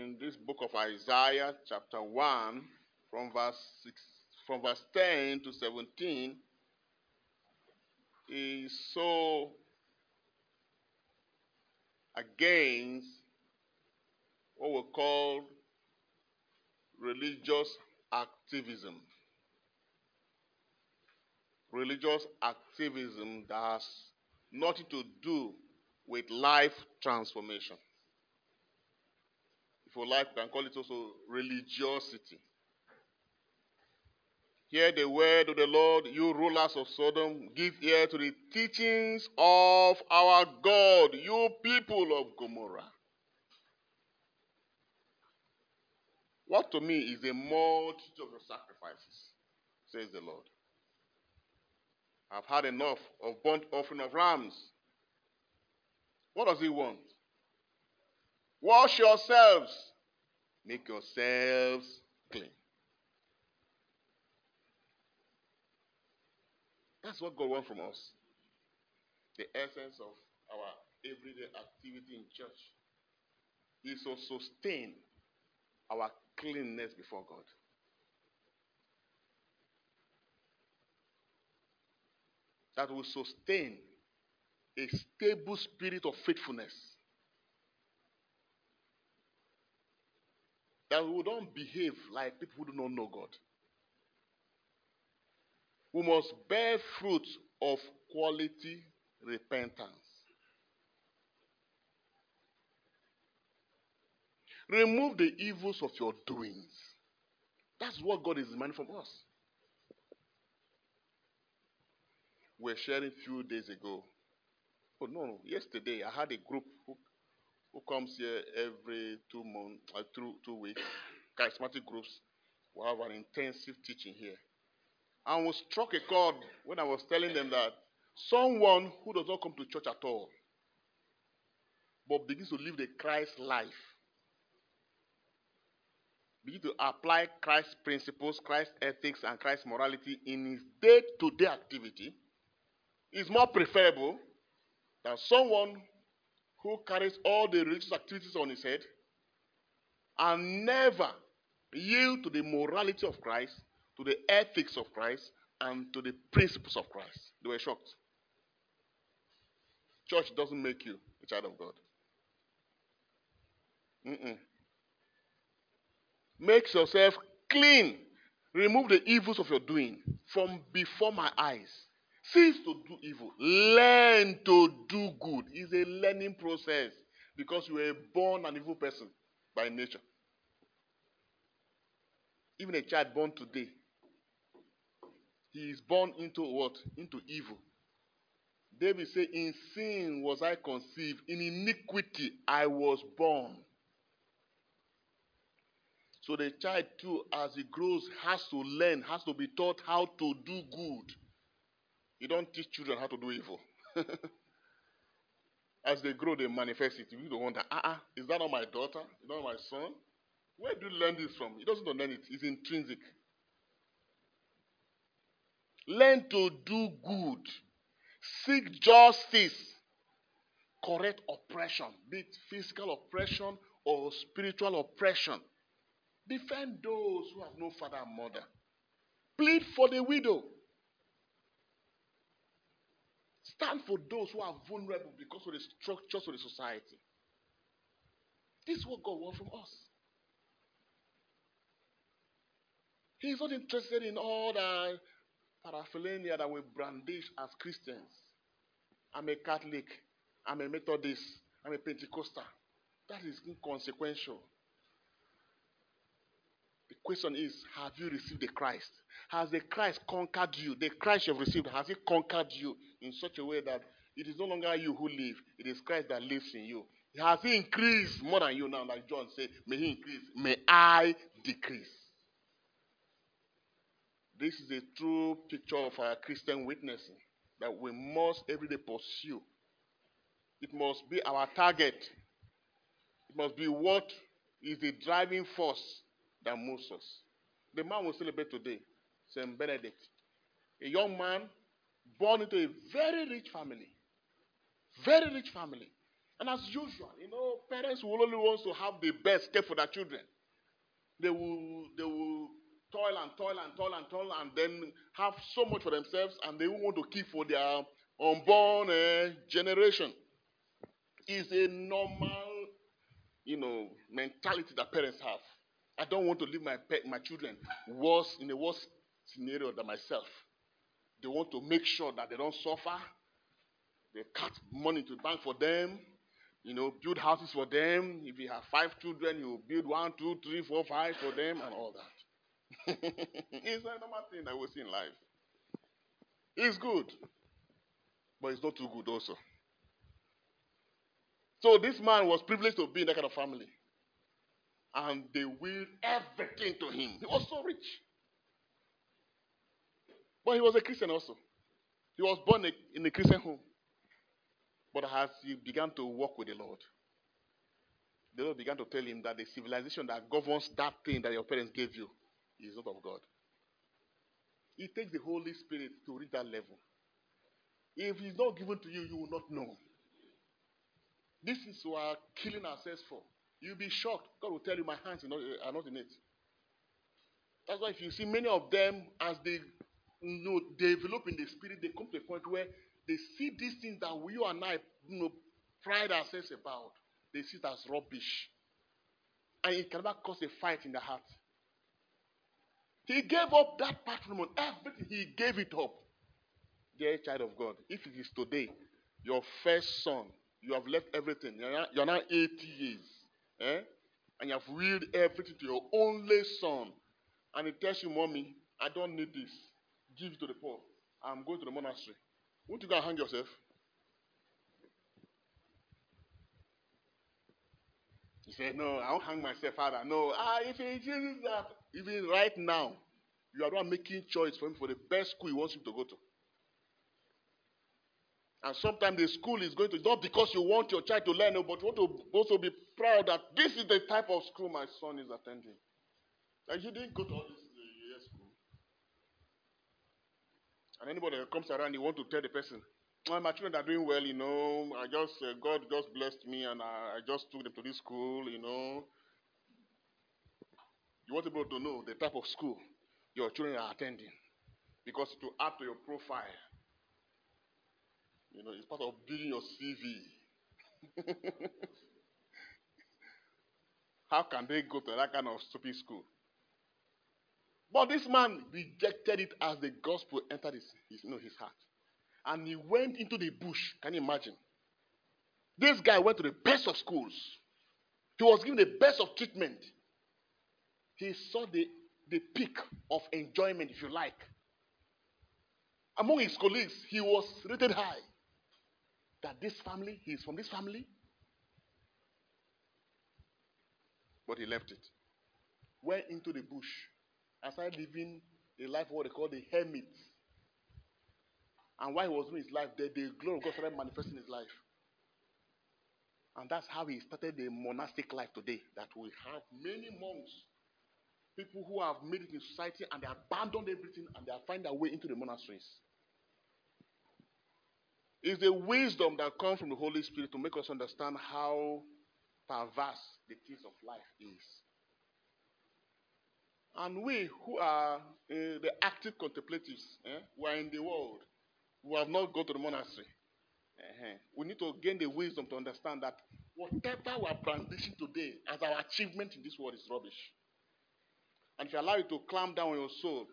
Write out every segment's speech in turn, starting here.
in this book of Isaiah, chapter 1, from verse 6, from verse 10 to 17, is so against what we call religious activism. Religious activism that has nothing to do with life transformation. If you like, we can call it also religiosity. Hear the word of the Lord, you rulers of Sodom. Give ear to the teachings of our God, you people of Gomorrah. What to me is a multitude of sacrifices, says the Lord. I've had enough of burnt offering of rams. What does he want? Wash yourselves. Make yourselves clean. That's what God wants from us. The essence of our everyday activity in church is to sustain our cleanness before God. That will sustain a stable spirit of faithfulness. That we don't behave like people who do not know God. We must bear fruit of quality repentance. Remove the evils of your doings. That's what God is demanding from us. We are sharing a few days ago. Oh no, no, yesterday I had a group who, who comes here every two months, uh, two, two weeks, charismatic groups. We have an intensive teaching here. And we struck a chord when I was telling them that someone who does not come to church at all, but begins to live the Christ life, begin to apply Christ principles, Christ ethics, and Christ morality in his day to day activity is more preferable than someone who carries all the religious activities on his head and never yield to the morality of Christ, to the ethics of Christ, and to the principles of Christ. They were shocked. Church doesn't make you a child of God. Mm-mm. Make yourself clean. Remove the evils of your doing from before my eyes. Cease to do evil. Learn to do good. It's a learning process because you were born an evil person by nature. Even a child born today, he is born into what? Into evil. David said, In sin was I conceived, in iniquity I was born. So the child, too, as he grows, has to learn, has to be taught how to do good. You don't teach children how to do evil. as they grow, they manifest it. You don't wonder, ah, uh-uh, is that not my daughter? Is that not my son? Where do you learn this from? He doesn't learn it, it's intrinsic. Learn to do good. Seek justice. Correct oppression, be it physical oppression or spiritual oppression. Defend those who have no father and mother. Plead for the widow. Stand for those who are vulnerable because of the structures of the society. This is what God wants from us. He is not interested in all the paraphernalia that we brandish as Christians. I'm a Catholic. I'm a Methodist. I'm a Pentecostal. That is inconsequential. The question is Have you received the Christ? Has the Christ conquered you? The Christ you have received, has it conquered you in such a way that it is no longer you who live, it is Christ that lives in you? Has he increased more than you now? Like John said, May he increase, may I decrease. This is a true picture of our Christian witnessing that we must every day pursue. It must be our target. It must be what is the driving force that moves us. The man we celebrate today, Saint Benedict, a young man born into a very rich family. Very rich family. And as usual, you know, parents will only want to have the best care for their children. They will, they will toil and toil and toil and toil and then have so much for themselves and they want to keep for their unborn uh, generation. It's a normal, you know, mentality that parents have. I don't want to leave my pet, my children worse in a worse scenario than myself. They want to make sure that they don't suffer. They cut money to the bank for them. You know, build houses for them. If you have five children, you build one, two, three, four, five for them, and all that. it's a normal thing that we see in life. It's good, but it's not too good also. So this man was privileged to be in that kind of family. And they willed everything to him. He was so rich. But he was a Christian also. He was born in a Christian home. But as he began to walk with the Lord, the Lord began to tell him that the civilization that governs that thing that your parents gave you is not of God. It takes the Holy Spirit to reach that level. If it's not given to you, you will not know. This is what killing ourselves for. You'll be shocked. God will tell you, My hands are not, in it. That's why if you see many of them, as they you know, develop in the spirit, they come to a point where they see these things that we and I you know, pride ourselves about. They see it as rubbish. And it can cause a fight in the heart. He gave up that patrimony, everything, he gave it up. Dear child of God, if it is today, your first son, you have left everything. You're now, you're now 80 years. Eh? And you have willed everything to your only son. And he tells you, Mommy, I don't need this. Give it to the poor. I'm going to the monastery. Won't you go and hang yourself? He said, No, I won't hang myself, Father. No. Ah, if he chooses that, even right now, you are not making choice for him for the best school he wants him to go to. And sometimes the school is going to, not because you want your child to learn, but you want to also be proud that this is the type of school my son is attending. And you didn't go to all this uh, school. And anybody that comes around, you want to tell the person, well, my children are doing well, you know. I just, uh, God just blessed me and I, I just took them to this school, you know. You want people to know the type of school your children are attending because to add to your profile you know, it's part of building your CV. How can they go to that kind of stupid school? But this man rejected it as the gospel entered his, his, you know, his heart. And he went into the bush. Can you imagine? This guy went to the best of schools. He was given the best of treatment. He saw the, the peak of enjoyment, if you like. Among his colleagues, he was rated high that this family, he's from this family. But he left it. Went into the bush and started living a life what they call the hermit. And while he was doing his life there, the glory of God started manifesting his life. And that's how he started the monastic life today. That we have many monks, people who have made it in society and they abandoned everything and they find their way into the monasteries. It's the wisdom that comes from the Holy Spirit to make us understand how perverse the things of life is. And we who are uh, the active contemplatives, eh, who are in the world, who have not gone to the monastery, uh-huh, we need to gain the wisdom to understand that whatever we are brandishing today as our achievement in this world is rubbish. And if you allow it to clamp down on your soul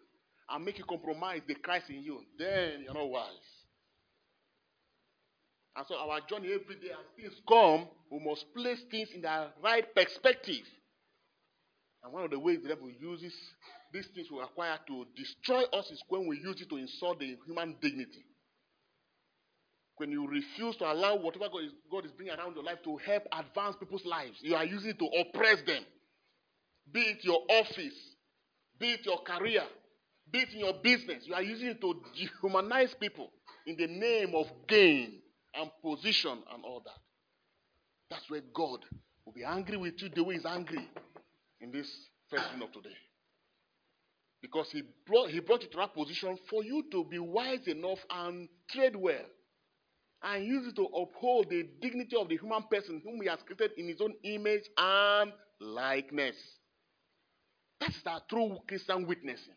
and make you compromise the Christ in you, then you're not wise. And so our journey every day as things come, we must place things in the right perspective. And one of the ways the devil uses these things we acquire to destroy us is when we use it to insult the human dignity. When you refuse to allow whatever God is, God is bringing around your life to help advance people's lives, you are using it to oppress them. Be it your office, be it your career, be it in your business, you are using it to dehumanize people in the name of gain and position and all that. That's where God will be angry with you the way He's angry in this first of today. Because he brought, he brought you to that position for you to be wise enough and trade well and use it to uphold the dignity of the human person whom he has created in his own image and likeness. That is our true Christian witnessing.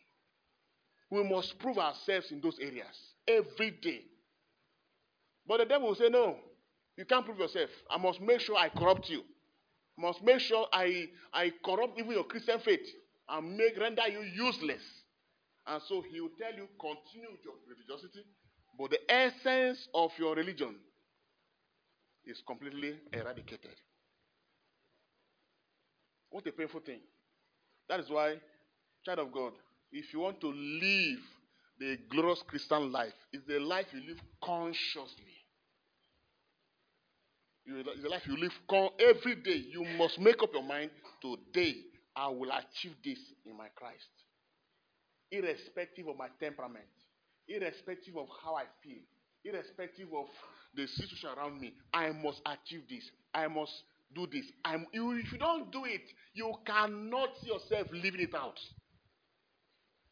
We must prove ourselves in those areas every day. But the devil will say, No, you can't prove yourself. I must make sure I corrupt you. I must make sure I, I corrupt even your Christian faith and make render you useless. And so he will tell you, continue your religiosity, but the essence of your religion is completely eradicated. What a painful thing. That is why, child of God, if you want to live the glorious Christian life, is the life you live consciously. It's the life you live con- every day. You must make up your mind today, I will achieve this in my Christ. Irrespective of my temperament, irrespective of how I feel, irrespective of the situation around me, I must achieve this. I must do this. I'm, if you don't do it, you cannot see yourself living it out.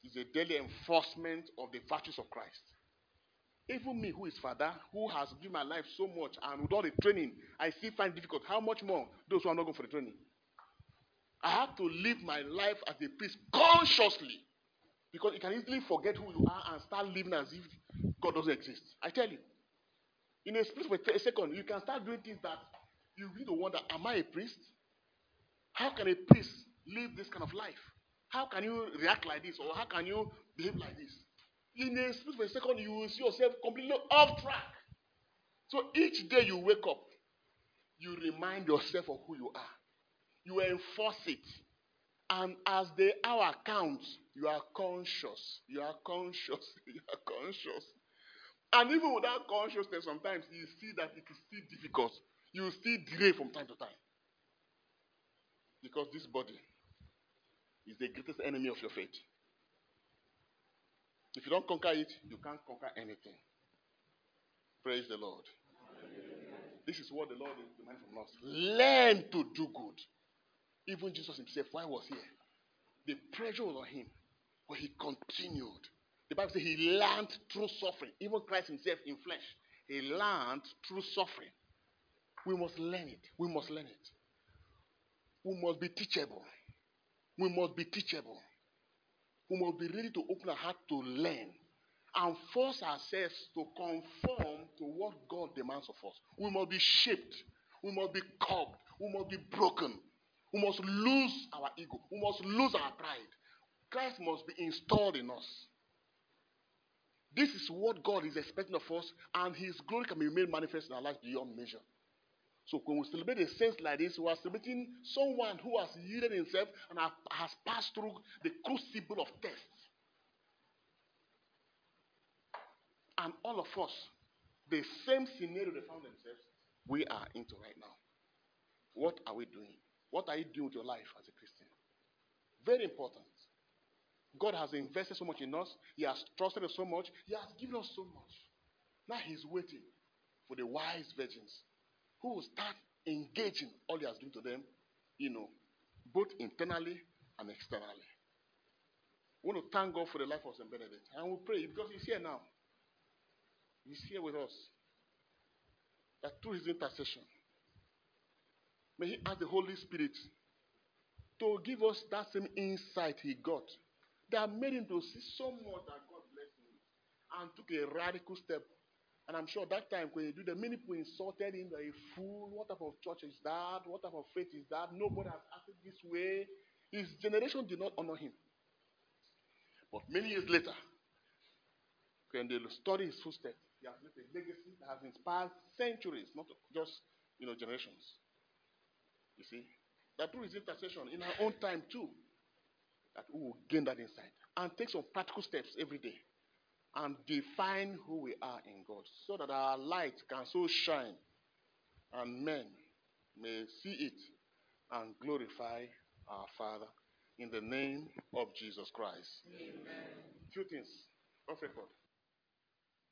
It's a daily enforcement of the virtues of Christ. Even me, who is father, who has given my life so much, and with all the training, I still find difficult. How much more those who are not going for the training? I have to live my life as a priest consciously. Because you can easily forget who you are and start living as if God doesn't exist. I tell you. In a split of a second, you can start doing things that you to wonder, am I a priest? How can a priest live this kind of life? How can you react like this? Or how can you behave like this? In a split of a second, you will see yourself completely off track. So each day you wake up, you remind yourself of who you are. You enforce it. And as the hour counts, you are conscious. You are conscious. You are conscious. And even without consciousness, sometimes you see that it is still difficult. You still delay from time to time. Because this body is the greatest enemy of your faith. If you don't conquer it, you can't conquer anything. Praise the Lord. This is what the Lord is demanding from us. Learn to do good. Even Jesus himself, why was here? The pressure was on him, but he continued. The Bible says he learned through suffering. Even Christ himself in flesh, he learned through suffering. We must learn it. We must learn it. We must be teachable. We must be teachable. We must be ready to open our heart to learn and force ourselves to conform to what God demands of us. We must be shaped. We must be curbed. We must be broken. We must lose our ego. We must lose our pride. Christ must be installed in us. This is what God is expecting of us, and His glory can be made manifest in our lives beyond measure. So when we celebrate a saint like this, we are celebrating someone who has yielded himself and has passed through the crucible of tests. And all of us, the same scenario they found themselves, we are into right now. What are we doing? What are you doing with your life as a Christian? Very important. God has invested so much in us. He has trusted us so much. He has given us so much. Now He's waiting for the wise virgins who will start engaging all He has given to them, you know, both internally and externally. We want to thank God for the life of St. Benedict. And we pray because He's here now. He's here with us. That through His intercession, may He ask the Holy Spirit to give us that same insight He got that made him to see so much that God blessed him and took a radical step. And I'm sure that time when he do that, many people insulted him, that a fool, what type of church is that? What type of faith is that? Nobody has acted this way. His generation did not honor him. But many years later, when they study his footsteps, he has left a legacy that has inspired centuries, not just you know generations. You see? That through his intercession in our own time too, that we will gain that insight and take some practical steps every day and define who we are in God so that our light can so shine and men may see it and glorify our Father in the name of Jesus Christ. Amen. Few things off record.